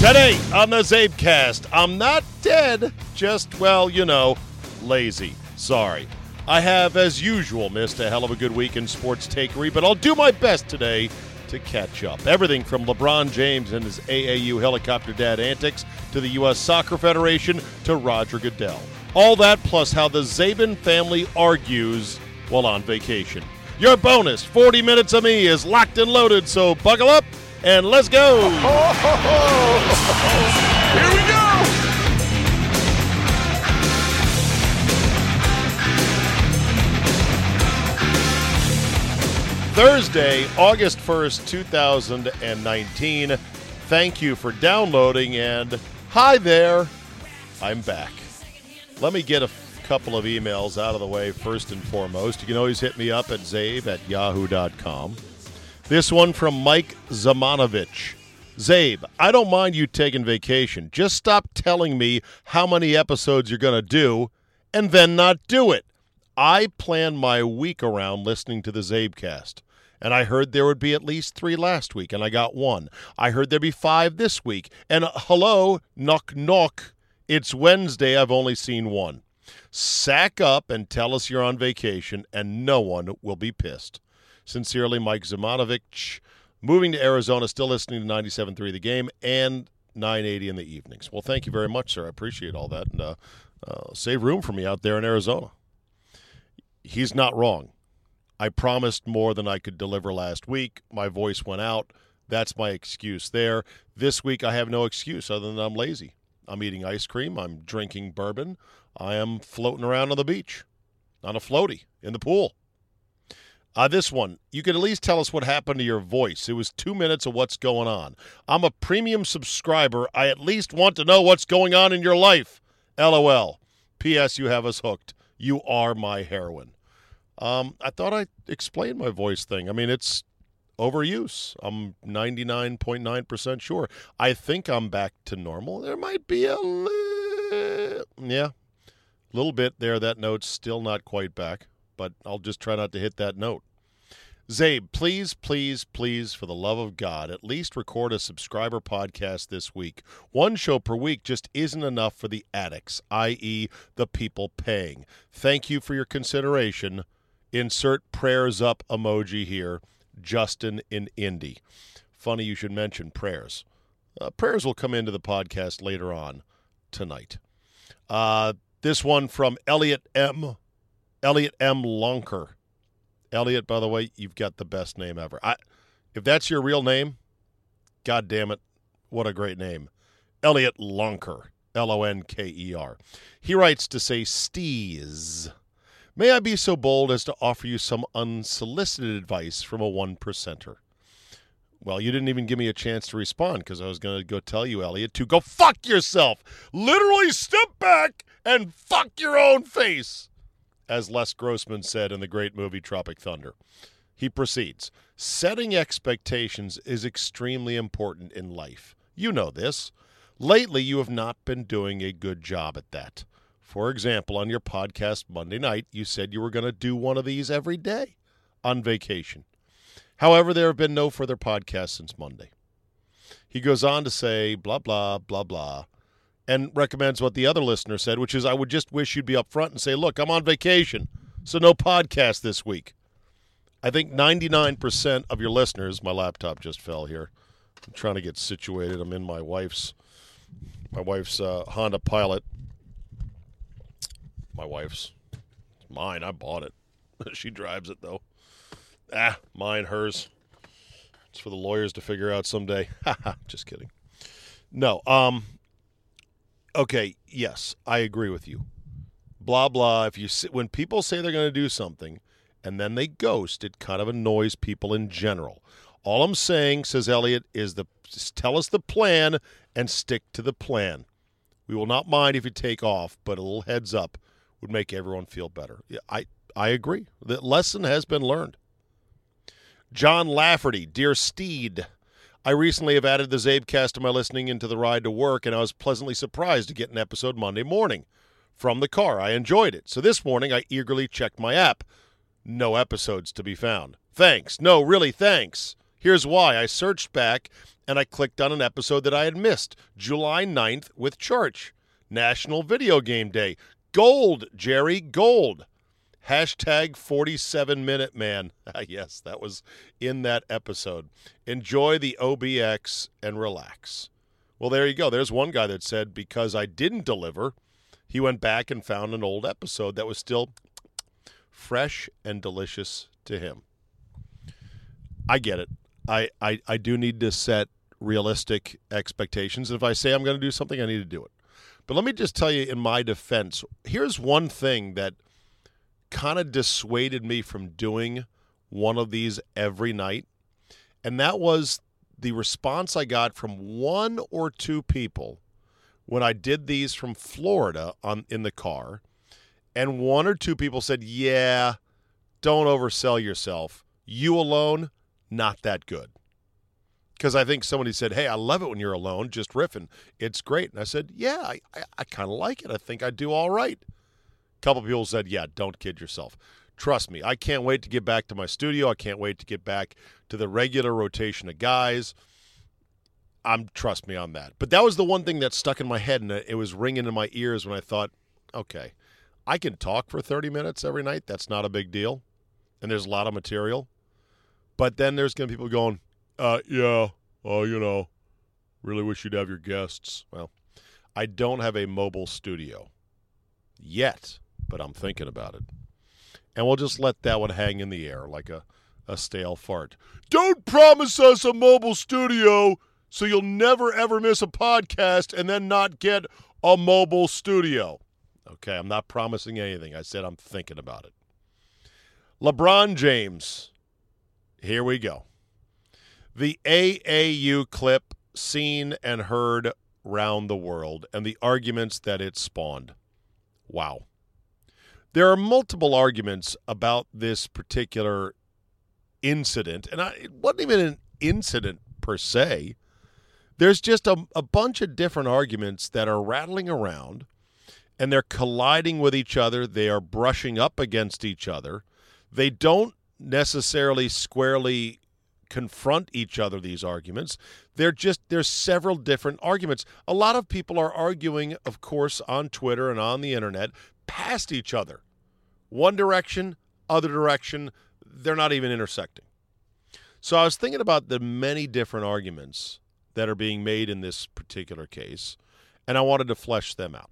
Today on the Czabecast, I'm not dead, just, well, you know, lazy. Sorry. I have, as usual, missed a hell of a good week in sports takery, but I'll do my best today to catch up. Everything from LeBron James and his AAU helicopter dad antics to the U.S. Soccer Federation to Roger Goodell. All that plus how the Czaban family argues while on vacation. Your bonus 40 minutes of me is locked and loaded, so buckle up and let's go. Here we go. Thursday, August 1st, 2019. Thank you for downloading and hi there. I'm back. Let me get a couple of emails out of the way first and foremost. You can always hit me up at czabe at yahoo.com. This one from Mike Zamanovich. Czabe, I don't mind you taking vacation. Just stop telling me how many episodes you're going to do and then not do it. I plan my week around listening to the Czabecast. And I heard there would be at least three last week, and I got one. I heard there'd be five this week. And uh, hello, knock, knock. It's Wednesday. I've only seen one. Sack up and tell us you're on vacation, and no one will be pissed. Sincerely, Mike Zamanovich. Moving to Arizona, still listening to 97.3 The Game and 980 in the evenings. Well, thank you very much, sir. I appreciate all that. And uh, uh, save room for me out there in Arizona. He's not wrong. I promised more than I could deliver last week. My voice went out. That's my excuse there. This week, I have no excuse other than I'm lazy. I'm eating ice cream. I'm drinking bourbon. I am floating around on the beach on a floaty in the pool. Uh, this one, you could at least tell us what happened to your voice. It was two minutes of what's going on. I'm a premium subscriber. I at least want to know what's going on in your life. LOL. P.S. You have us hooked. You are my heroine. Um, I thought I explained my voice thing. I mean, it's overuse. I'm 99.9% sure. I think I'm back to normal. There might be a little, yeah, little bit there. That note's still not quite back, but I'll just try not to hit that note. Czabe, please, please, please, for the love of God, at least record a subscriber podcast this week. One show per week just isn't enough for the addicts, i.e., the people paying. Thank you for your consideration. Insert prayers up emoji here. Justin in Indy. Funny you should mention prayers. Uh, prayers will come into the podcast later on tonight. Uh, this one from Elliot M. Elliot M. Lonker. Elliot, by the way, you've got the best name ever. I, if that's your real name, God damn it, what a great name. Elliot Lonker. L O N K E R. He writes to say, Steez. May I be so bold as to offer you some unsolicited advice from a one percenter? Well, you didn't even give me a chance to respond because I was going to go tell you, Elliot, to go fuck yourself. Literally step back and fuck your own face, as Les Grossman said in the great movie Tropic Thunder. He proceeds Setting expectations is extremely important in life. You know this. Lately, you have not been doing a good job at that. For example, on your podcast Monday night, you said you were going to do one of these every day on vacation. However, there have been no further podcasts since Monday. He goes on to say, blah, blah, blah, blah, and recommends what the other listener said, which is, I would just wish you'd be upfront and say, look, I'm on vacation, so no podcast this week. I think 99% of your listeners, my laptop just fell here. I'm trying to get situated. I'm in my wife's my wife's uh, Honda Pilot my wife's. It's mine. I bought it. she drives it though. Ah, mine, hers. It's for the lawyers to figure out someday. Just kidding. No. Um. Okay. Yes, I agree with you. Blah blah. If you when people say they're going to do something, and then they ghost, it kind of annoys people in general. All I'm saying, says Elliot, is the tell us the plan and stick to the plan. We will not mind if you take off, but a little heads up would make everyone feel better. Yeah, I I agree. The lesson has been learned. John Lafferty, dear Steed, I recently have added the Czabecast to my listening into the ride to work, and I was pleasantly surprised to get an episode Monday morning from the car. I enjoyed it. So this morning I eagerly checked my app. No episodes to be found. Thanks. No, really, thanks. Here's why I searched back and I clicked on an episode that I had missed July 9th with Church, National Video Game Day. Gold, Jerry, gold. Hashtag 47 Minute Man. yes, that was in that episode. Enjoy the OBX and relax. Well, there you go. There's one guy that said because I didn't deliver, he went back and found an old episode that was still fresh and delicious to him. I get it. I, I, I do need to set realistic expectations. If I say I'm going to do something, I need to do it. But let me just tell you in my defense here's one thing that – kind of dissuaded me from doing one of these every night. And that was the response I got from one or two people when I did these from Florida on in the car. And one or two people said, "Yeah, don't oversell yourself. You alone, not that good." Because I think somebody said, "Hey, I love it when you're alone, just riffing. It's great." And I said, "Yeah, I, I, I kind of like it. I think I do all right." Couple people said, "Yeah, don't kid yourself." Trust me, I can't wait to get back to my studio. I can't wait to get back to the regular rotation of guys. I'm trust me on that. But that was the one thing that stuck in my head and it was ringing in my ears when I thought, okay, I can talk for 30 minutes every night. That's not a big deal. And there's a lot of material. But then there's going to be people going, uh, yeah, oh, you know, really wish you'd have your guests. Well, I don't have a mobile studio yet but I'm thinking about it. And we'll just let that one hang in the air like a, a stale fart. Don't promise us a mobile studio so you'll never ever miss a podcast and then not get a mobile studio. Okay, I'm not promising anything. I said I'm thinking about it. LeBron James. Here we go. The AAU clip seen and heard round the world and the arguments that it spawned. Wow. There are multiple arguments about this particular incident, and I, it wasn't even an incident per se. There's just a, a bunch of different arguments that are rattling around, and they're colliding with each other. They are brushing up against each other. They don't necessarily squarely confront each other these arguments they're just there's several different arguments a lot of people are arguing of course on twitter and on the internet past each other. One direction, other direction, they're not even intersecting. So I was thinking about the many different arguments that are being made in this particular case, and I wanted to flesh them out.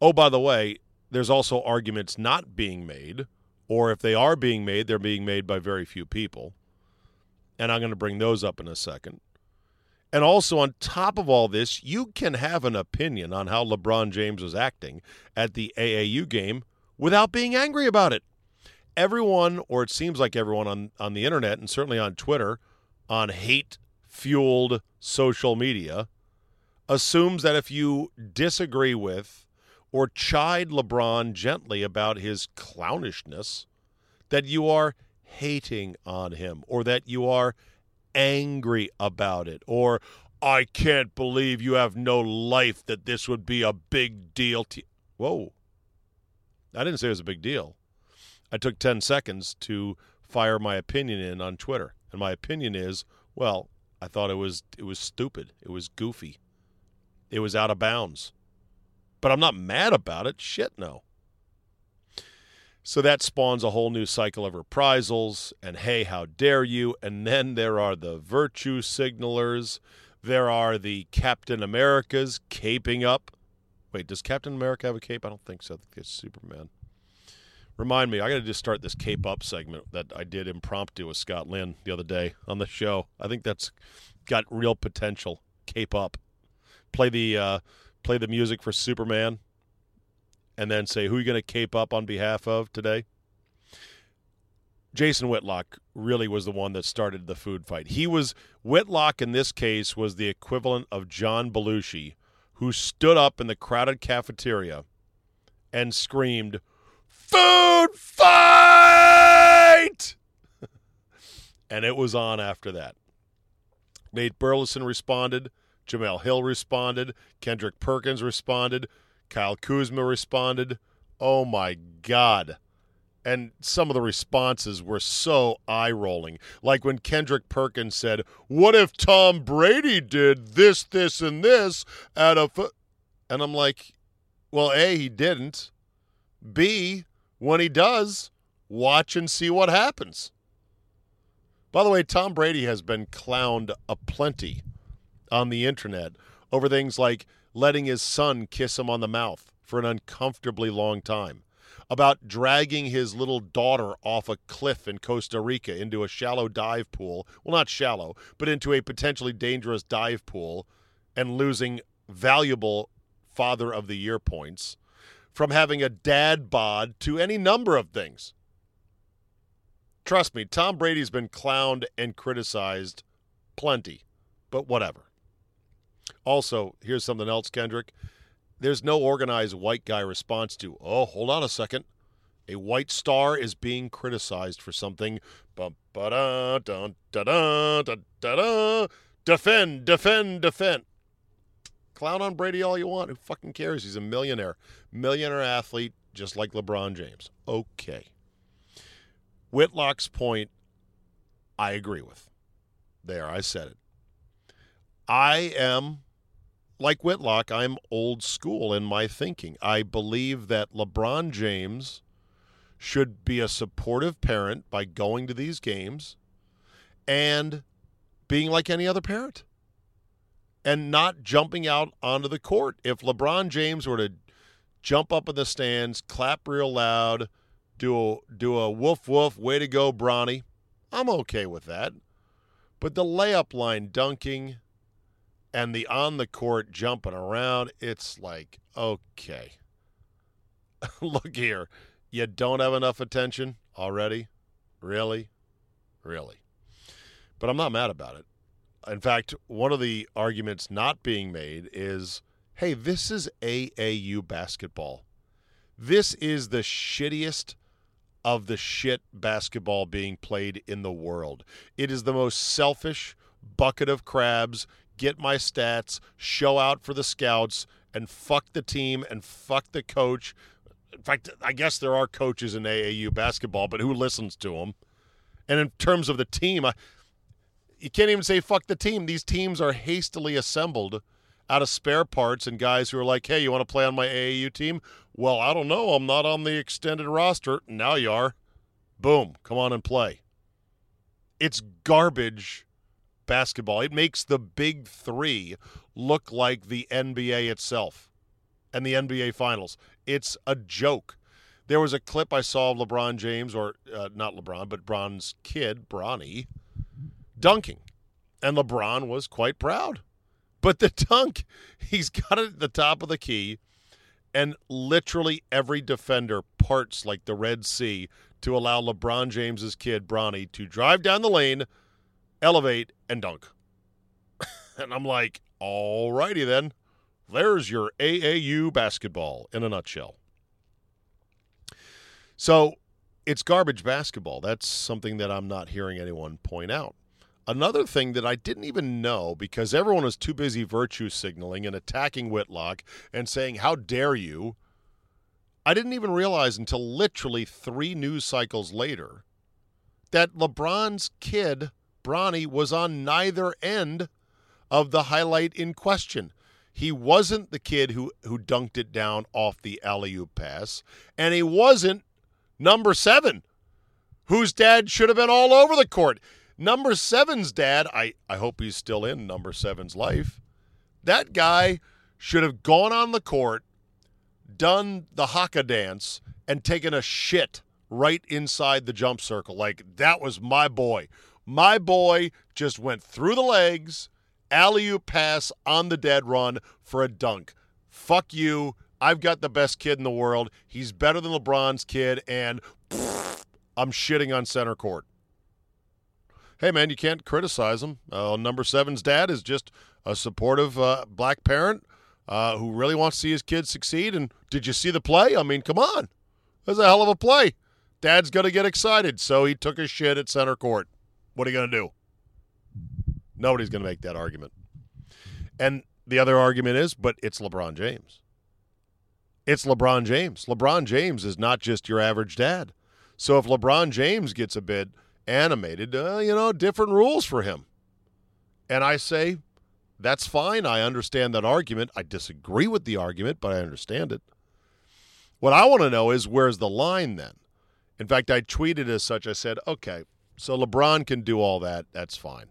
Oh, by the way, there's also arguments not being made, or if they are being made, they're being made by very few people. And I'm going to bring those up in a second. And also, on top of all this, you can have an opinion on how LeBron James was acting at the AAU game without being angry about it. Everyone, or it seems like everyone on, on the internet and certainly on Twitter, on hate fueled social media, assumes that if you disagree with or chide LeBron gently about his clownishness, that you are hating on him or that you are angry about it or I can't believe you have no life that this would be a big deal to Whoa. I didn't say it was a big deal. I took 10 seconds to fire my opinion in on Twitter. And my opinion is, well, I thought it was it was stupid. It was goofy. It was out of bounds. But I'm not mad about it. Shit no. So that spawns a whole new cycle of reprisals and hey, how dare you? And then there are the virtue signalers. There are the Captain Americas caping up. Wait, does Captain America have a cape? I don't think so. I think it's Superman. Remind me, I got to just start this cape up segment that I did impromptu with Scott Lynn the other day on the show. I think that's got real potential. Cape up. Play the uh, play the music for Superman and then say who are you going to cape up on behalf of today? Jason Whitlock really was the one that started the food fight. He was Whitlock in this case was the equivalent of John Belushi, who stood up in the crowded cafeteria and screamed, "Food fight!" and it was on after that. Nate Burleson responded. Jemele Hill responded. Kendrick Perkins responded. Kyle Kuzma responded, Oh my God. And some of the responses were so eye rolling. Like when Kendrick Perkins said, What if Tom Brady did this, this, and this at a. Fo-? And I'm like, Well, A, he didn't. B, when he does, watch and see what happens. By the way, Tom Brady has been clowned aplenty on the internet over things like letting his son kiss him on the mouth for an uncomfortably long time, about dragging his little daughter off a cliff in Costa Rica into a shallow dive pool. Well, not shallow, but into a potentially dangerous dive pool and losing valuable Father of the Year points, from having a dad bod to any number of things. Trust me, Tom Brady's been clowned and criticized plenty, but whatever. Also, here's something else, Kendrick. There's no organized white guy response to, oh, hold on a second. A white star is being criticized for something. Defend, defend, defend. Clown on Brady all you want. Who fucking cares? He's a millionaire. Millionaire athlete, just like LeBron James. Okay. Whitlock's point, I agree with. There, I said it. I am like Whitlock, I'm old school in my thinking. I believe that LeBron James should be a supportive parent by going to these games and being like any other parent and not jumping out onto the court. If LeBron James were to jump up in the stands, clap real loud, do a, do a woof woof, way to go, Bronny, I'm okay with that. But the layup line dunking, and the on the court jumping around, it's like, okay. Look here. You don't have enough attention already? Really? Really? But I'm not mad about it. In fact, one of the arguments not being made is hey, this is AAU basketball. This is the shittiest of the shit basketball being played in the world. It is the most selfish bucket of crabs get my stats, show out for the scouts, and fuck the team and fuck the coach. In fact, I guess there are coaches in AAU basketball, but who listens to them? And in terms of the team, I, you can't even say fuck the team. These teams are hastily assembled out of spare parts and guys who are like, hey, you want to play on my AAU team? Well, I don't know. I'm not on the extended roster. Now you are. Boom. Come on and play. It's garbage basketball. It makes the big three look like the NBA itself and the NBA Finals. It's a joke. There was a clip I saw of LeBron James, or uh, not LeBron, but Bron's kid, Bronny, dunking. And LeBron was quite proud. But the dunk, he's got it at the top of the key, and literally every defender parts like the Red Sea to allow LeBron James's kid, Bronny, to drive down the lane – elevate, and dunk. and I'm like, all righty then. There's your AAU basketball in a nutshell. So it's garbage basketball. That's something that I'm not hearing anyone point out. Another thing that I didn't even know because everyone was too busy virtue signaling and attacking Whitlock and saying, How dare you? I didn't even realize until literally three news cycles later that LeBron's kid Bronny was on neither end of the highlight in question. He wasn't the kid who, who dunked it down off the alley oop pass, and he wasn't number seven, whose dad should have been all over the court. Number seven's dad, I, I hope he's still in number seven's life. That guy should have gone on the court, done the haka dance, and taken a shit right inside the jump circle. Like, that was my boy. My boy just went through the legs, alley oop pass on the dead run for a dunk. Fuck you. I've got the best kid in the world. He's better than LeBron's kid, and pfft, I'm shitting on center court. Hey, man, you can't criticize him. Uh, number seven's dad is just a supportive uh, black parent uh, who really wants to see his kid succeed. And did you see the play? I mean, come on. That's a hell of a play. Dad's going to get excited, so he took a shit at center court. What are you going to do? Nobody's going to make that argument. And the other argument is, but it's LeBron James. It's LeBron James. LeBron James is not just your average dad. So if LeBron James gets a bit animated, uh, you know, different rules for him. And I say, that's fine. I understand that argument. I disagree with the argument, but I understand it. What I want to know is where's the line then? In fact, I tweeted as such. I said, okay, so LeBron can do all that. That's fine.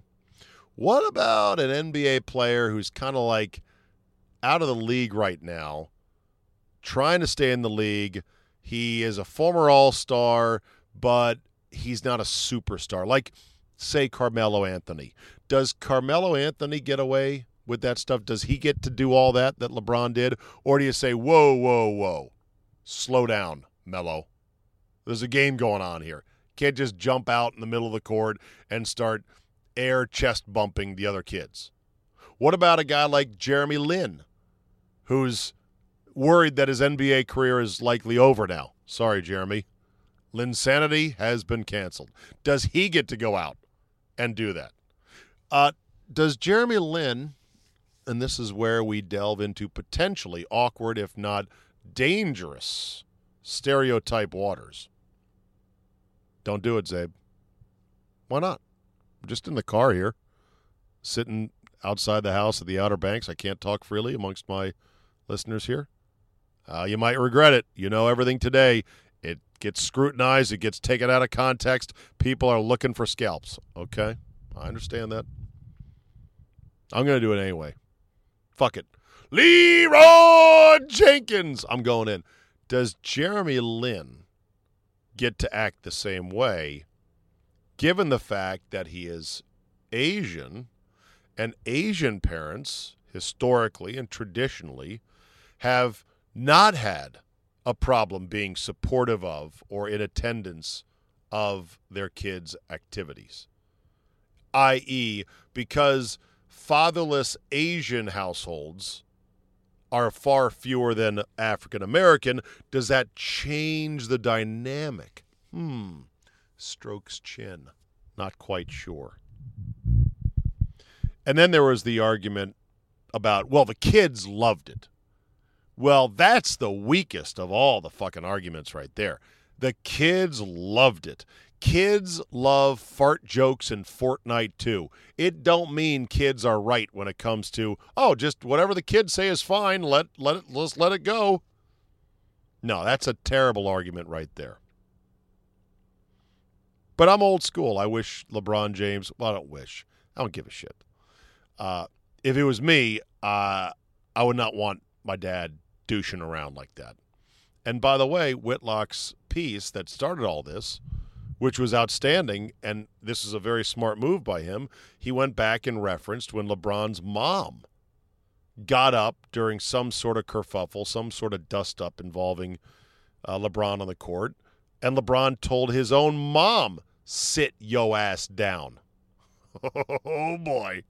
What about an NBA player who's kind of like out of the league right now, trying to stay in the league? He is a former All Star, but he's not a superstar. Like, say, Carmelo Anthony. Does Carmelo Anthony get away with that stuff? Does he get to do all that that LeBron did? Or do you say, whoa, whoa, whoa, slow down, Melo? There's a game going on here. Can't just jump out in the middle of the court and start air chest bumping the other kids. What about a guy like Jeremy Lin, who's worried that his NBA career is likely over now? Sorry, Jeremy. Linsanity has been canceled. Does he get to go out and do that? Uh, does Jeremy Lin, and this is where we delve into potentially awkward, if not dangerous, stereotype waters. Don't do it, Czabe. Why not? I'm just in the car here, sitting outside the house at the Outer Banks. I can't talk freely amongst my listeners here. Uh, you might regret it. You know everything today. It gets scrutinized. It gets taken out of context. People are looking for scalps. Okay, I understand that. I'm going to do it anyway. Fuck it. Leeroy Jenkins. I'm going in. Does Jeremy Lin get to act the same way, given the fact that he is Asian and Asian parents, historically and traditionally, have not had a problem being supportive of or in attendance of their kids' activities? i.e., because fatherless Asian households are far fewer than African American, does that change the dynamic? Hmm. Strokes chin. Not quite sure. And then there was the argument about, well, the kids loved it. Well, that's the weakest of all the fucking arguments right there. The kids loved it. Kids love fart jokes in Fortnite too. It don't mean kids are right when it comes to oh, just whatever the kids say is fine. Let let it let's let it go. No, that's a terrible argument right there. But I'm old school. I wish LeBron James. Well, I don't wish. I don't give a shit. Uh, if it was me, uh, I would not want my dad douching around like that. And by the way, Whitlock's piece that started all this which was outstanding. And this is a very smart move by him. He went back and referenced when LeBron's mom got up during some sort of kerfuffle, some sort of dust up involving uh, LeBron on the court. And LeBron told his own mom, sit yo ass down. oh, boy.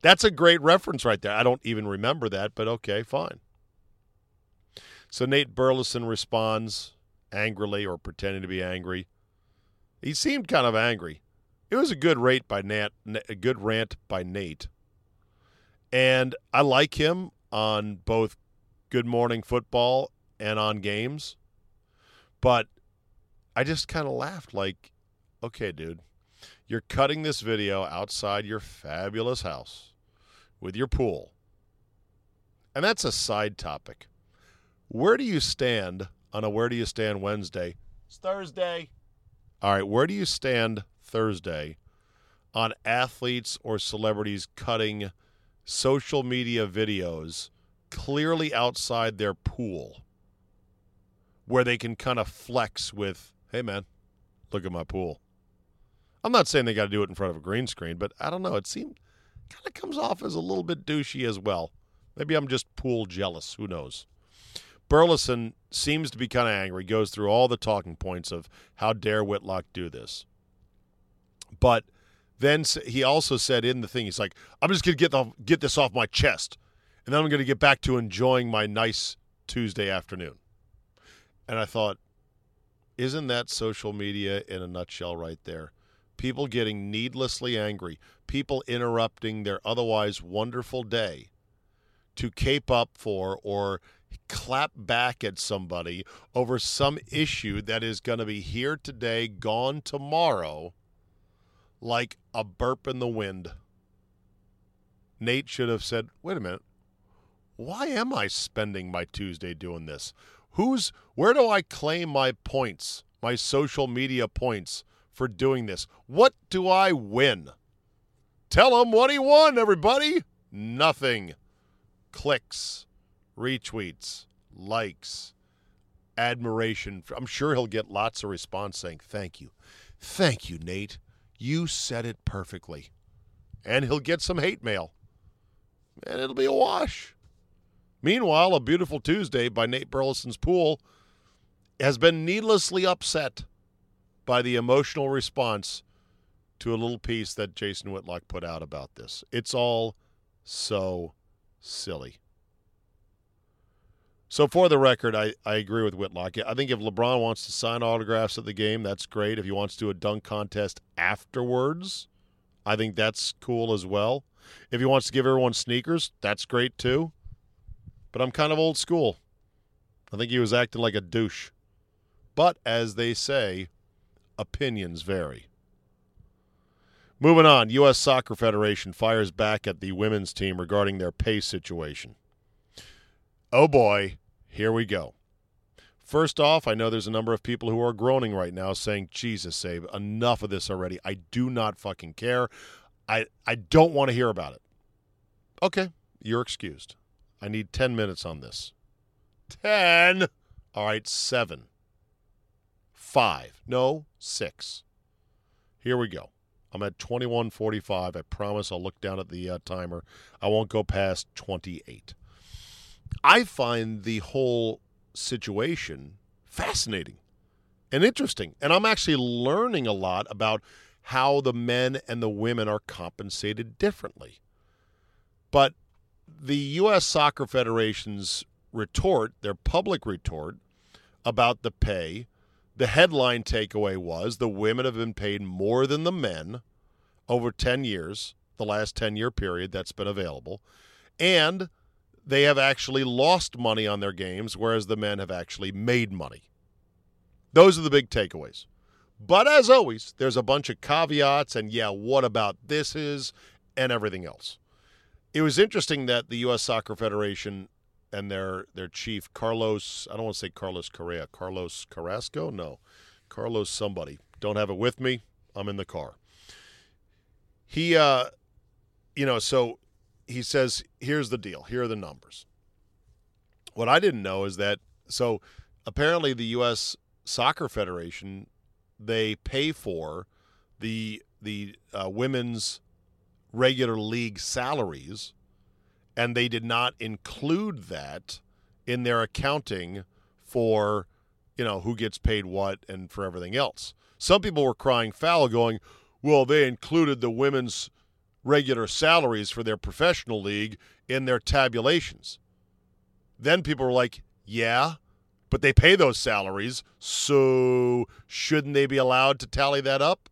That's a great reference right there. I don't even remember that, but okay, fine. So Nate Burleson responds angrily or pretending to be angry. He seemed kind of angry. It was a good rate by Nat, a good rant by Nate, and I like him on both Good Morning Football and on games, but I just kind of laughed like, okay, dude, you're cutting this video outside your fabulous house with your pool, and that's a side topic. Where do you stand on a Where Do You Stand Wednesday? It's Thursday. All right, where do you stand Thursday on athletes or celebrities cutting social media videos clearly outside their pool where they can kind of flex with, hey, man, look at my pool? I'm not saying they got to do it in front of a green screen, but I don't know. It seems kind of comes off as a little bit douchey as well. Maybe I'm just pool jealous. Who knows? Burleson seems to be kind of angry, goes through all the talking points of how dare Whitlock do this. But then he also said in the thing, he's like, I'm just going to get, the, get this off my chest. And then I'm going to get back to enjoying my nice Tuesday afternoon. And I thought, isn't that social media in a nutshell right there? People getting needlessly angry, people interrupting their otherwise wonderful day to cape up for or clap back at somebody over some issue that is going to be here today, gone tomorrow, like a burp in the wind. Nate should have said, wait a minute, why am I spending my Tuesday doing this? Who's where do I claim my points, my social media points for doing this? What do I win? Tell him what he won, everybody. Nothing. Clicks, retweets, likes, admiration. I'm sure he'll get lots of response saying, Thank you. Thank you, Nate. You said it perfectly. And he'll get some hate mail. And it'll be a wash. Meanwhile, a beautiful Tuesday by Nate Burleson's pool has been needlessly upset by the emotional response to a little piece that Jason Whitlock put out about this. It's all so silly. So, for the record, I, I agree with Whitlock. I think if LeBron wants to sign autographs at the game, that's great. If he wants to do a dunk contest afterwards, I think that's cool as well. If he wants to give everyone sneakers, that's great too. But I'm kind of old school. I think he was acting like a douche. But as they say, opinions vary. Moving on, U.S. Soccer Federation fires back at the women's team regarding their pay situation. Oh boy, here we go. First off, I know there's a number of people who are groaning right now saying, Jesus, save, enough of this already. I do not fucking care. I, I don't want to hear about it. Okay, you're excused. I need 10 minutes on this. 10. All right, 7. 5. No, 6. Here we go. I'm at 21:45. I promise I'll look down at the uh, timer. I won't go past 28. I find the whole situation fascinating and interesting, and I'm actually learning a lot about how the men and the women are compensated differently. But the U.S. Soccer Federation's retort, their public retort about the pay, the headline takeaway was the women have been paid more than the men over 10 years, the last 10 year period that's been available. And they have actually lost money on their games, whereas the men have actually made money. Those are the big takeaways. But as always, there's a bunch of caveats and, yeah, what about this is, and everything else. It was interesting that the U.S. Soccer Federation and their their chief Carlos. I don't want to say Carlos Correa. Carlos Carrasco. No, Carlos somebody. Don't have it with me. I'm in the car. He, uh, you know, so he says, "Here's the deal. Here are the numbers." What I didn't know is that so apparently the U.S. Soccer Federation they pay for the the uh, women's regular league salaries and they did not include that in their accounting for you know who gets paid what and for everything else. Some people were crying foul, going, "Well, they included the women's regular salaries for their professional league in their tabulations." Then people were like, "Yeah, but they pay those salaries, so shouldn't they be allowed to tally that up?"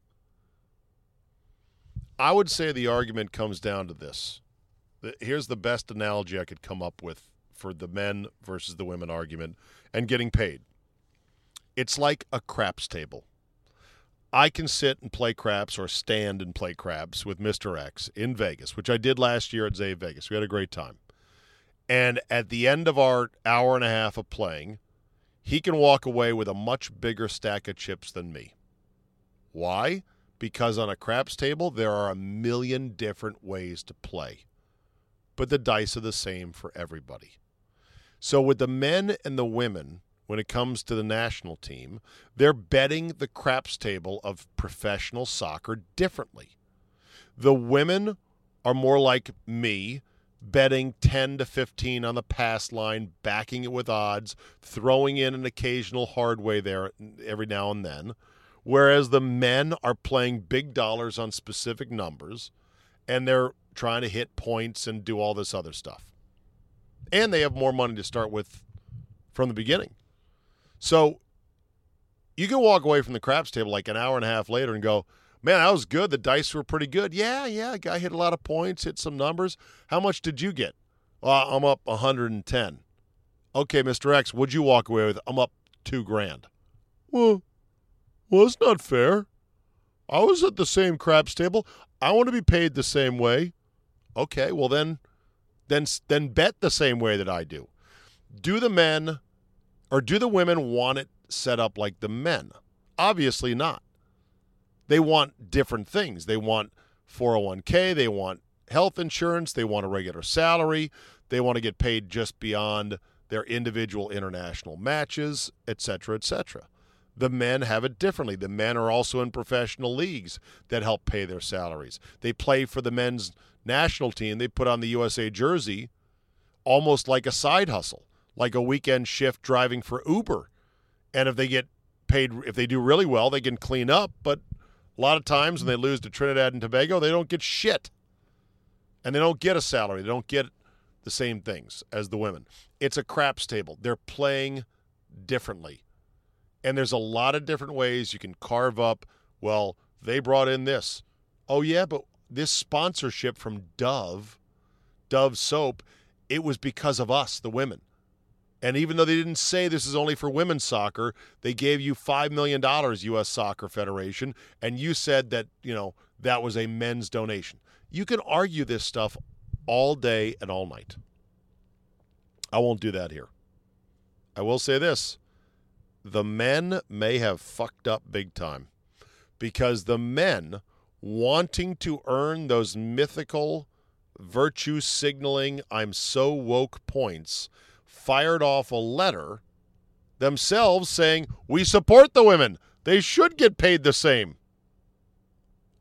I would say the argument comes down to this here's the best analogy I could come up with for the men versus the women argument and getting paid. It's like a craps table. I can sit and play craps or stand and play craps with Mr. X in Vegas, which I did last year at Zay Vegas. We had a great time. And at the end of our hour and a half of playing, he can walk away with a much bigger stack of chips than me. Why? Because on a craps table, there are a million different ways to play but the dice are the same for everybody. So with the men and the women, when it comes to the national team, they're betting the craps table of professional soccer differently. The women are more like me, betting 10 to 15 on the pass line, backing it with odds, throwing in an occasional hard way there every now and then. Whereas the men are playing big dollars on specific numbers and they're trying to hit points and do all this other stuff. And they have more money to start with from the beginning. So you can walk away from the craps table like an hour and a half later and go, man, that was good. The dice were pretty good. Yeah, yeah, guy hit a lot of points, hit some numbers. How much did you get? Well, I'm up 110. Okay, Mr. X, what'd you walk away with? I'm up two grand. Well, well, it's not fair. I was at the same craps table. I want to be paid the same way. Okay, well then, then then bet the same way that I do. Do the men, or do the women want it set up like the men? Obviously not. They want different things. They want 401k. They want health insurance. They want a regular salary. They want to get paid just beyond their individual international matches, etc., etc. The men have it differently. The men are also in professional leagues that help pay their salaries. They play for the men's national team. They put on the USA jersey almost like a side hustle, like a weekend shift driving for Uber. And if they get paid, if they do really well, they can clean up. But a lot of times when they lose to Trinidad and Tobago, they don't get shit. And they don't get a salary. They don't get the same things as the women. It's a craps table. They're playing differently. And there's a lot of different ways you can carve up, well, they brought in this. Oh, yeah, but this sponsorship from Dove, Dove soap, it was because of us, the women. And even though they didn't say this is only for women's soccer, they gave you $5 million, U.S. Soccer Federation, and you said that, you know, that was a men's donation. You can argue this stuff all day and all night. I won't do that here. I will say this the men may have fucked up big time because the men wanting to earn those mythical virtue signaling, I'm so woke points, fired off a letter themselves saying, We support the women. They should get paid the same.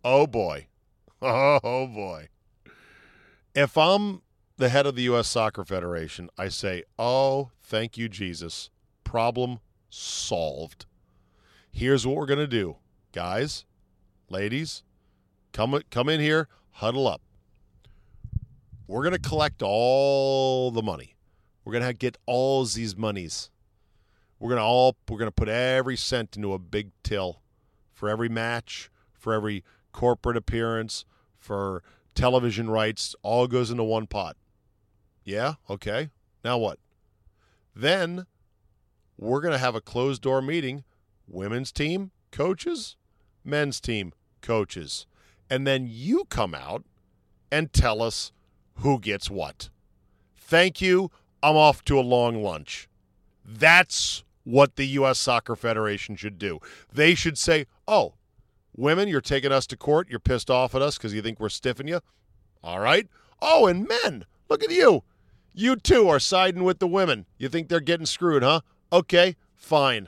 Oh boy. Oh boy. If I'm the head of the U.S. Soccer Federation, I say, Oh, thank you, Jesus. Problem solved. Here's what we're going to do. Guys, ladies, come, come in here, huddle up. We're going to collect all the money. We're to get all these monies. We're to all we're to put every cent into a big till for every match, for every corporate appearance, for television rights, all goes into one pot. Yeah, okay. Now what? Then we're to have a closed door meeting, women's team, coaches, men's team, coaches. And then you come out and tell us who gets what. Thank you. I'm off to a long lunch. That's what the U.S. Soccer Federation should do. They should say, oh, women, you're taking us to court. You're pissed off at us because you think we're stiffing you. All right. Oh, and men, look at you. You too are siding with the women. You think they're getting screwed, huh? Okay, fine.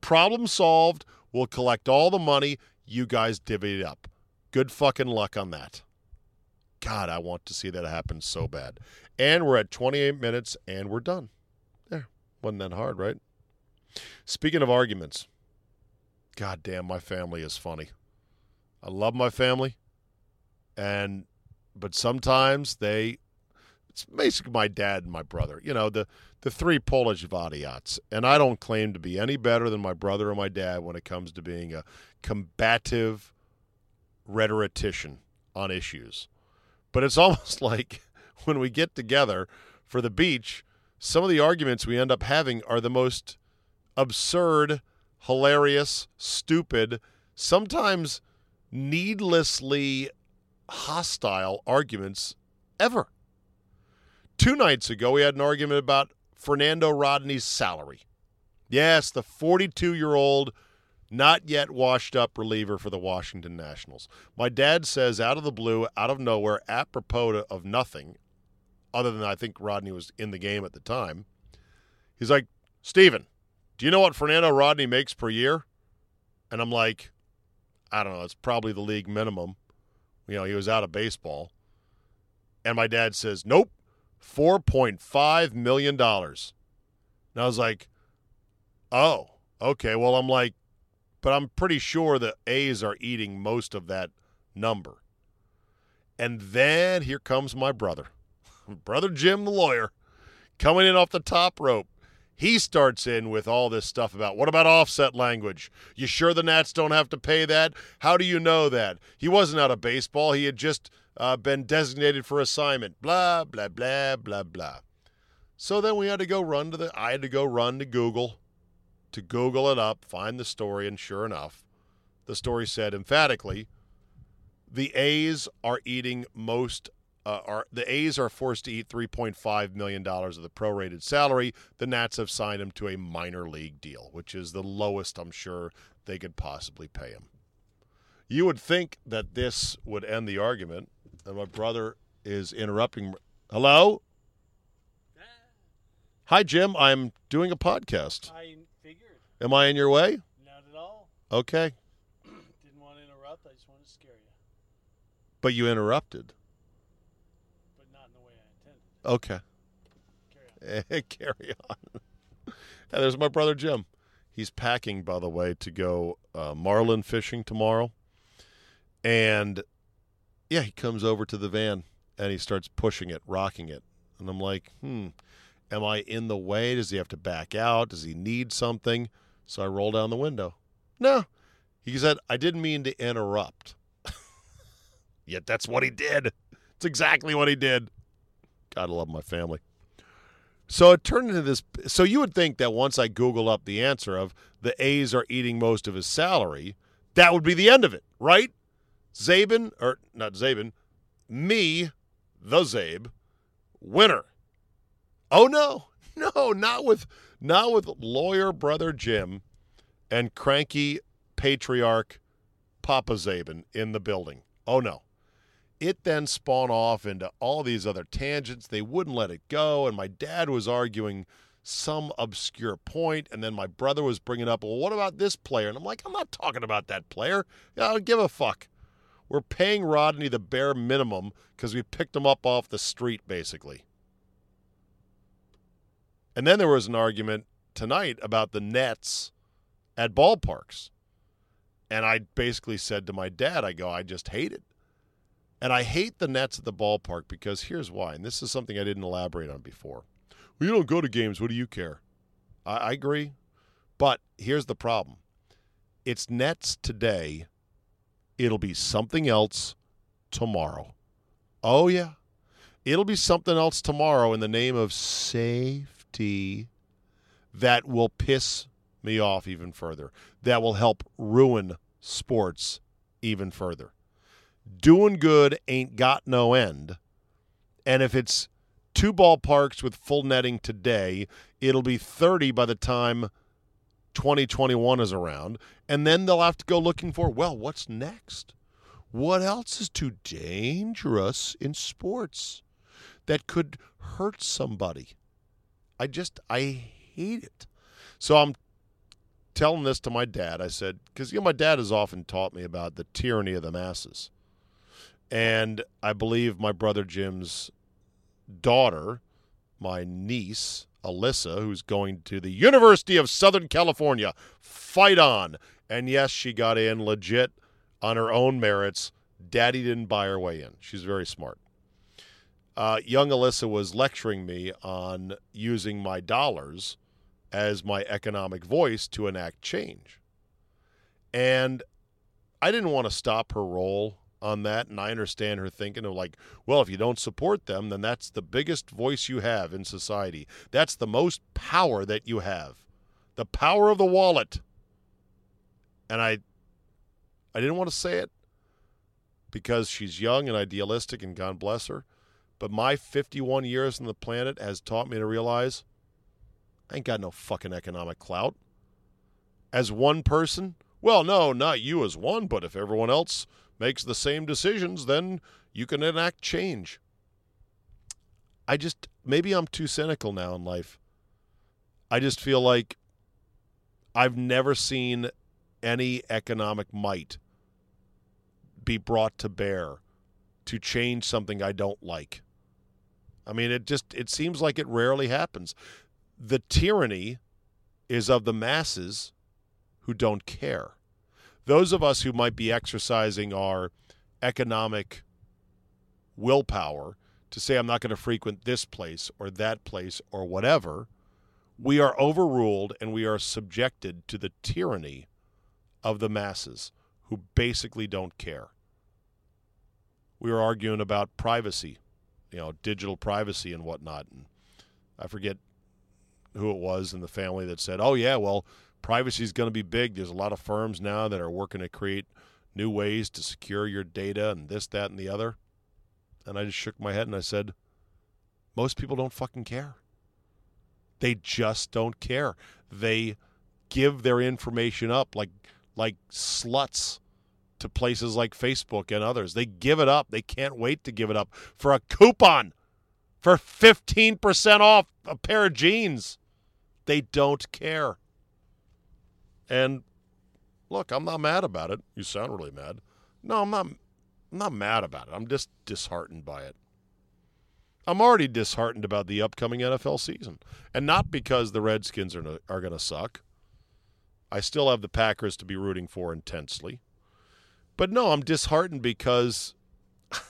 Problem solved. We'll collect all the money. You guys divvy it up. Good fucking luck on that. God, I want to see that happen so bad. And we're at 28 minutes and we're done. There. Wasn't that hard, right? Speaking of arguments, God damn, my family is funny. I love my family. And but sometimes they it's basically my dad and my brother. You know, the the three Polish Wadiats. And I don't claim to be any better than my brother or my dad when it comes to being a combative rhetorician on issues. But it's almost like when we get together for the beach, some of the arguments we end up having are the most absurd, hilarious, stupid, sometimes needlessly hostile arguments ever. Two nights ago, we had an argument about Fernando Rodney's salary. Yes, the 42 year old, not yet washed up reliever for the Washington Nationals. My dad says out of the blue, out of nowhere, apropos of nothing, other than I think Rodney was in the game at the time, he's like, Steven, do you know what Fernando Rodney makes per year? And I'm like, I don't know. It's probably the league minimum. You know, he was out of baseball. And my dad says, nope, $4.5 million. And I was like, oh, okay. Well, I'm like, but I'm pretty sure the A's are eating most of that number. And then here comes my brother, brother Jim, the lawyer, coming in off the top rope. He starts in with all this stuff about what about offset language? You sure the Nats don't have to pay that? How do you know that? He wasn't out of baseball. He had just uh, been designated for assignment. Blah, blah, blah, blah, blah. So then we had to go run to the I had to go run to Google to Google it up, find the story, and sure enough, the story said emphatically the A's are eating most uh, are the A's are forced to eat 3.5 million dollars of the prorated salary. The Nats have signed him to a minor league deal, which is the lowest I'm sure they could possibly pay him. You would think that this would end the argument, and my brother is interrupting. Hello? Hi, Jim. I'm doing a podcast. I. Am I in your way? Not at all. Okay. Didn't want to interrupt. I just wanted to scare you, But you interrupted. but not in the way I intended. Okay. Carry on. Carry on. and there's my brother Jim. He's packing, by the way, to go uh, marlin fishing tomorrow. And yeah, he comes over to the van and he starts pushing it, rocking it. And I'm like, hmm, am I in the way? Does he have to back out? Does he need something? So I roll down the window. No. He said, I didn't mean to interrupt. Yet that's what he did. It's exactly what he did. Gotta love my family. So it turned into this. So you would think that once I Google up the answer of the A's are eating most of his salary, that would be the end of it, right? Czaban, or not Czaban, me, the Czabe, winner. Oh no, no, not with not with lawyer brother Jim and cranky patriarch Papa Czaban in the building. Oh no. It then spawned off into all these other tangents. They wouldn't let it go, and my dad was arguing some obscure point, and then my brother was bringing up, well, what about this player? And I'm like, I'm not talking about that player. I don't give a fuck. We're paying Rodney the bare minimum because we picked him up off the street, basically. And then there was an argument tonight about the nets at ballparks. And I basically said to my dad, I go, I just hate it. And I hate the nets at the ballpark because here's why. And this is something I didn't elaborate on before. Well, you don't go to games. What do you care? I, I agree. But here's the problem it's nets today. It'll be something else tomorrow. Oh, yeah. It'll be something else tomorrow in the name of safety that will piss me off even further, that will help ruin sports even further. Doing good ain't got no end. And if it's two ballparks with full netting today, it'll be 30 by the time 2021 is around. And then they'll have to go looking for, well, what's next? What else is too dangerous in sports that could hurt somebody? I just, I hate it. So I'm telling this to my dad. I said, because, you know, my dad has often taught me about the tyranny of the masses. And I believe my brother Jim's daughter, my niece, Alyssa, who's going to the University of Southern California, fight on. And yes, she got in legit on her own merits. Daddy didn't buy her way in. She's very smart. Uh, young Alyssa was lecturing me on using my dollars as my economic voice to enact change. And I didn't want to stop her role on that. And I understand her thinking of like, well, if you don't support them, then that's the biggest voice you have in society. That's the most power that you have. The power of the wallet. And I I didn't want to say it because she's young and idealistic and God bless her. But my 51 years on the planet has taught me to realize I ain't got no fucking economic clout. As one person, well, no, not you as one, but if everyone else makes the same decisions, then you can enact change. I just, maybe I'm too cynical now in life. I just feel like I've never seen any economic might be brought to bear to change something I don't like. I mean, it just it seems like it rarely happens. The tyranny is of the masses who don't care. Those of us who might be exercising our economic willpower to say I'm not going to frequent this place or that place or whatever, we are overruled and we are subjected to the tyranny of the masses who basically don't care. We were arguing about privacy, you know, digital privacy and whatnot. And I forget who it was in the family that said, "Oh yeah, well, privacy is going to be big. There's a lot of firms now that are working to create new ways to secure your data and this, that, and the other." And I just shook my head and I said, "Most people don't fucking care. They just don't care. They give their information up like like sluts." To places like Facebook and others. They give it up. They can't wait to give it up for a coupon for 15% off a pair of jeans. They don't care. And look, I'm not mad about it. You sound really mad. No, I'm not I'm not mad about it. I'm just disheartened by it. I'm already disheartened about the upcoming NFL season. And not because the Redskins are, are going to suck. I still have the Packers to be rooting for intensely. But no, I'm disheartened because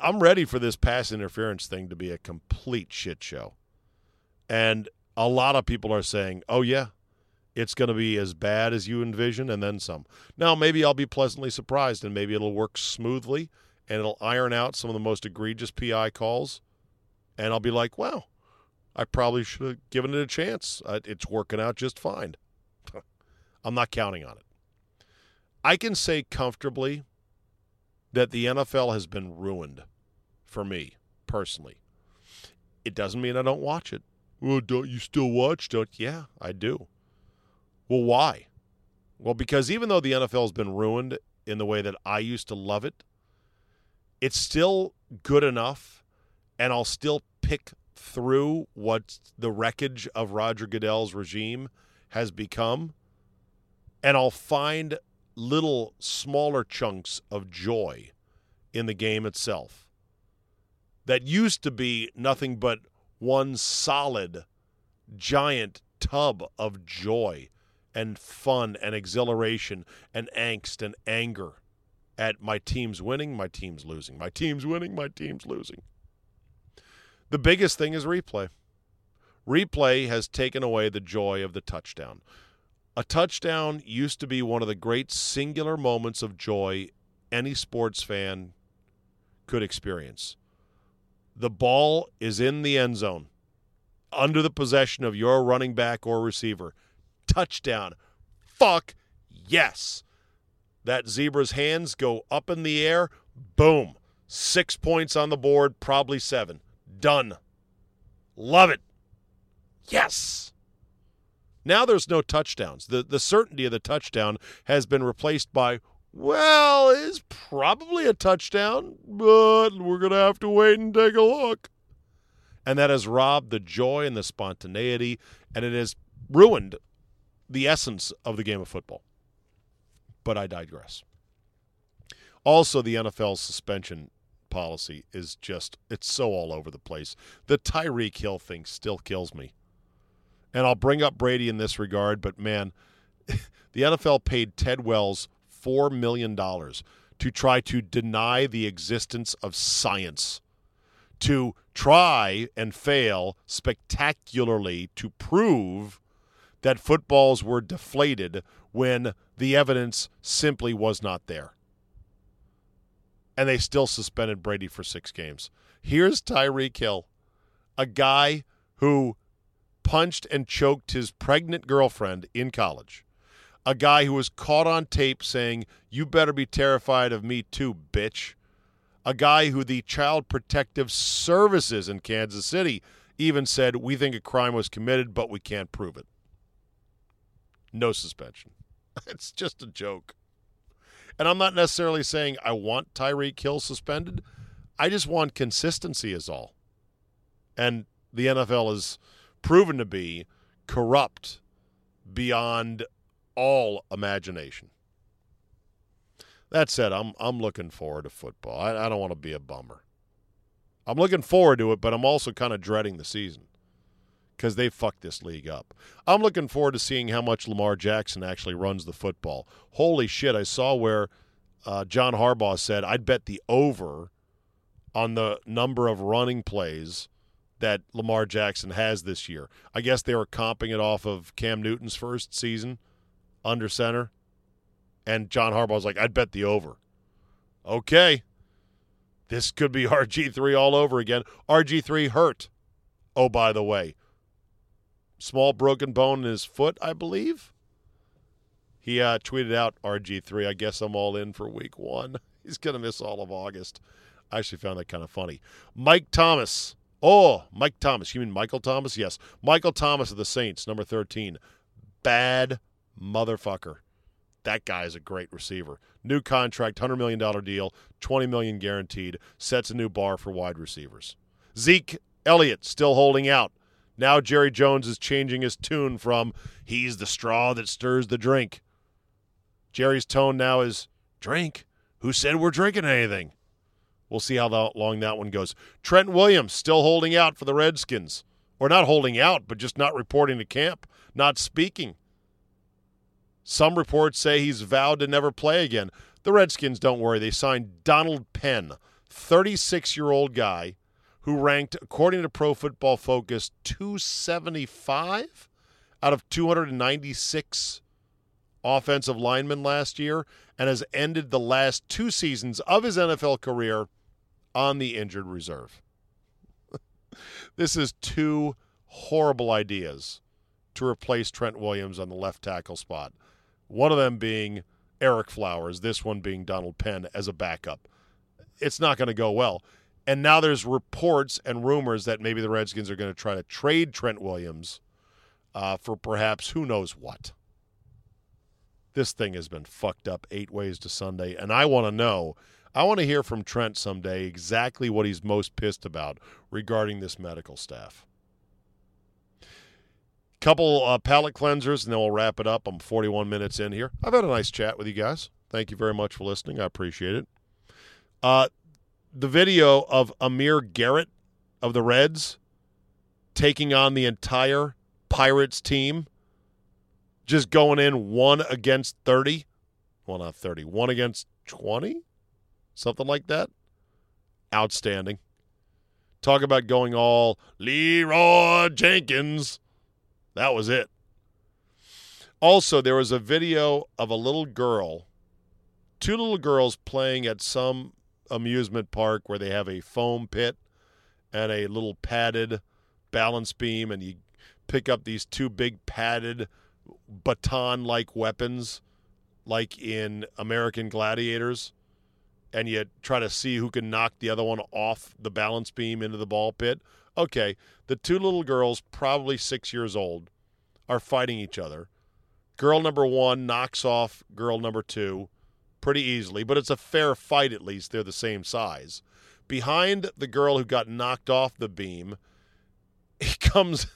I'm ready for this pass interference thing to be a complete shit show. And a lot of people are saying, oh, yeah, it's going to be as bad as you envision and then some. Now, maybe I'll be pleasantly surprised and maybe it'll work smoothly and it'll iron out some of the most egregious PI calls. And I'll be like, wow, I probably should have given it a chance. Uh, it's working out just fine. I'm not counting on it. I can say comfortably that the NFL has been ruined for me personally. It doesn't mean I don't watch it. Well, don't you still watch? Don't? Yeah, I do. Well, why? Well, because even though the NFL has been ruined in the way that I used to love it, it's still good enough, and I'll still pick through what the wreckage of Roger Goodell's regime has become, and I'll find little smaller chunks of joy in the game itself that used to be nothing but one solid giant tub of joy and fun and exhilaration and angst and anger at my team's winning, my team's losing, my team's winning, my team's losing. The biggest thing is replay. Replay has taken away the joy of the touchdown. A touchdown used to be one of the great singular moments of joy any sports fan could experience. The ball is in the end zone, under the possession of your running back or receiver. Touchdown. Fuck yes. That zebra's hands go up in the air. Boom. Six points on the board, probably seven. Done. Love it. Yes. Now there's no touchdowns. The the certainty of the touchdown has been replaced by well, it's probably a touchdown, but we're going to have to wait and take a look. And that has robbed the joy and the spontaneity, and it has ruined the essence of the game of football. But I digress. Also, the NFL suspension policy is just, it's so all over the place. The Tyreek Hill thing still kills me. And I'll bring up Brady in this regard, but man, the NFL paid Ted Wells $4 million to try to deny the existence of science, to try and fail spectacularly to prove that footballs were deflated when the evidence simply was not there. And they still suspended Brady for six games. Here's Tyreek Hill, a guy who punched and choked his pregnant girlfriend in college. A guy who was caught on tape saying, You better be terrified of me too, bitch. A guy who the Child Protective Services in Kansas City even said, We think a crime was committed, but we can't prove it. No suspension. It's just a joke. And I'm not necessarily saying I want Tyreek Hill suspended. I just want consistency, is all. And the NFL is proven to be corrupt beyond all imagination. That said, I'm I'm looking forward to football. I, I don't want to be a bummer. I'm looking forward to it, but I'm also kind of dreading the season because they fucked this league up. I'm looking forward to seeing how much Lamar Jackson actually runs the football. Holy shit! I saw where uh, John Harbaugh said I'd bet the over on the number of running plays that Lamar Jackson has this year. I guess they were comping it off of Cam Newton's first season under center. And John Harbaugh's like, I'd bet the over. Okay. This could be RG3 all over again. RG3 hurt. Oh, by the way, small broken bone in his foot, I believe. He uh, tweeted out RG3. I guess I'm all in for week one. He's to miss all of August. I actually found that kind of funny. Mike Thomas. Oh, Mike Thomas. You mean Michael Thomas? Yes. Michael Thomas of the Saints, number 13. Bad motherfucker. That guy is a great receiver. New contract, $100 million deal, 20 million guaranteed, sets a new bar for wide receivers. Zeke Elliott still holding out. Now Jerry Jones is changing his tune from he's the straw that stirs the drink. Jerry's tone now is drink. Who said we're drinking anything? We'll see how long that one goes. Trent Williams still holding out for the Redskins. Or not holding out, but just not reporting to camp, not speaking. Some reports say he's vowed to never play again. The Redskins, don't worry, they signed Donald Penn, 36 year old guy who ranked, according to Pro Football Focus, 275 out of 296 offensive linemen last year and has ended the last two seasons of his NFL career on the injured reserve. this is two horrible ideas to replace Trent Williams on the left tackle spot. One of them being Ereck Flowers, this one being Donald Penn as a backup. It's not going to go well. And now there's reports and rumors that maybe the Redskins are going to try to trade Trent Williams uh, for perhaps who knows what. This thing has been fucked up eight ways to Sunday, and I want to know I want to hear from Trent someday exactly what he's most pissed about regarding this medical staff. Couple uh, palate cleansers, and then we'll wrap it up. I'm 41 minutes in here. I've had a nice chat with you guys. Thank you very much for listening. I appreciate it. Uh, the video of Amir Garrett of the Reds taking on the entire Pirates team, just going in one against 30. Well, not 30, one against 20? Something like that. Outstanding. Talk about going all Leeroy Jenkins. That was it. Also, there was a video of a little girl, two little girls playing at some amusement park where they have a foam pit and a little padded balance beam, and you pick up these two big padded baton like weapons, like in American Gladiators and you try to see who can knock the other one off the balance beam into the ball pit. Okay, the two little girls, probably six years old, are fighting each other. Girl number one knocks off girl number two pretty easily, but it's a fair fight at least. They're the same size. Behind the girl who got knocked off the beam comes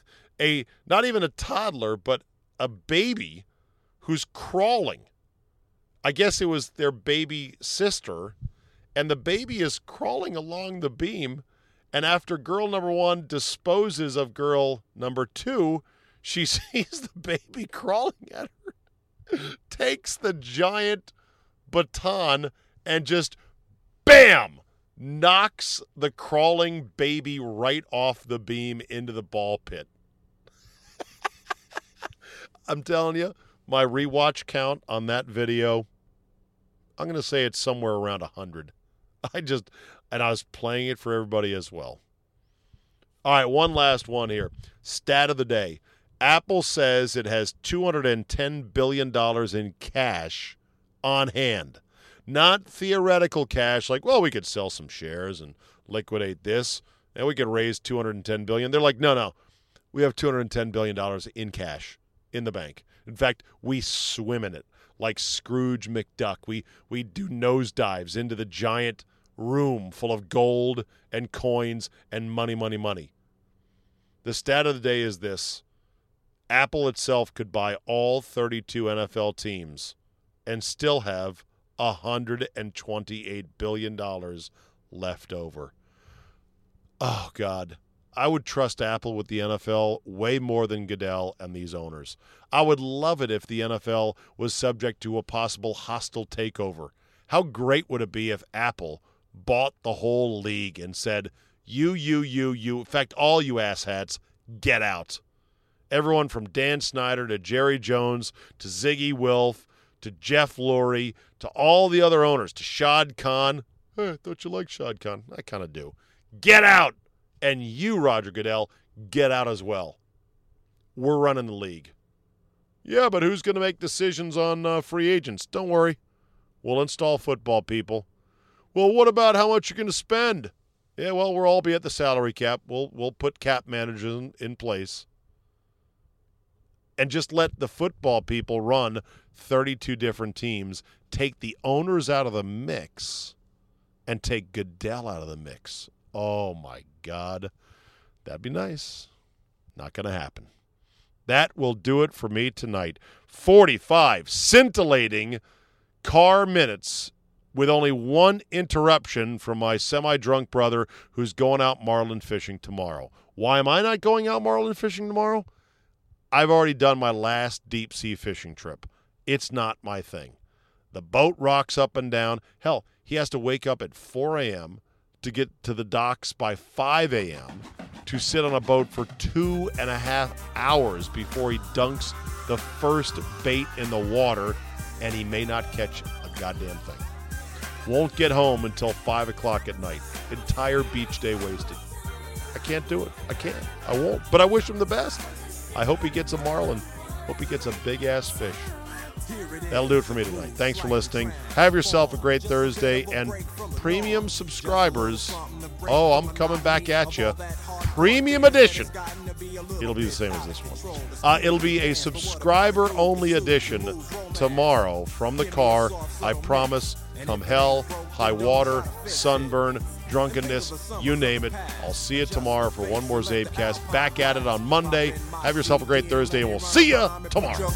a not even a toddler, but a baby who's crawling I guess it was their baby sister, and the baby is crawling along the beam. And after girl number one disposes of girl number two, she sees the baby crawling at her, takes the giant baton, and just bam! knocks the crawling baby right off the beam into the ball pit. I'm telling you, my rewatch count on that video I'm going to say it's somewhere around 100. I just, and I was playing it for everybody as well. All right, one last one here. Stat of the day Apple says it has $210 billion in cash on hand. Not theoretical cash, like, well, we could sell some shares and liquidate this and we could raise 210 billion. They're like, no, no. We have 210 billion dollars in cash in the bank. In fact, we swim in it like Scrooge McDuck. We we do nosedives into the giant room full of gold and coins and money, money, money. The stat of the day is this. Apple itself could buy all 32 NFL teams and still have $128 billion left over. Oh, God. I would trust Apple with the NFL way more than Goodell and these owners. I would love it if the NFL was subject to a possible hostile takeover. How great would it be if Apple bought the whole league and said, you, you, you, you, in fact, all you asshats, get out. Everyone from Dan Snyder to Jerry Jones to Zygi Wilf to Jeff Lurie to all the other owners to Shad Khan. Eh, hey, I thought you liked Shad Khan. I kind of do. Get out. And you, Roger Goodell, get out as well. We're running the league. Yeah, but who's going to make decisions on uh, free agents? Don't worry. We'll install football people. Well, what about how much you're going to spend? Yeah, well, we'll all be at the salary cap. We'll we'll put cap managers in, in place. And just let the football people run 32 different teams, take the owners out of the mix, and take Goodell out of the mix. Oh my God. That'd be nice. Not going to happen. That will do it for me tonight. 45 scintillating car minutes with only one interruption from my semi drunk brother who's going out marlin fishing tomorrow. Why am I not going out marlin fishing tomorrow? I've already done my last deep sea fishing trip. It's not my thing. The boat rocks up and down. Hell, he has to wake up at 4 a.m. to get to the docks by 5 a.m. to sit on a boat for two and a half hours before he dunks the first bait in the water, and he may not catch a goddamn thing. Won't get home until 5 o'clock at night. Entire beach day wasted. I can't do it. I can't. I won't. But I wish him the best. I hope he gets a marlin. Hope he gets a big ass fish. That'll do it for me tonight. Thanks for listening. Have yourself a great Thursday. And premium subscribers, oh, I'm coming back at you. Premium edition. It'll be the same as this one. Uh, it'll be a subscriber only edition tomorrow from the car. I promise. Come hell, high water, sunburn, drunkenness, you name it. I'll see you tomorrow for one more Czabecast. Back at it on Monday. Have yourself a great Thursday, and we'll see you tomorrow.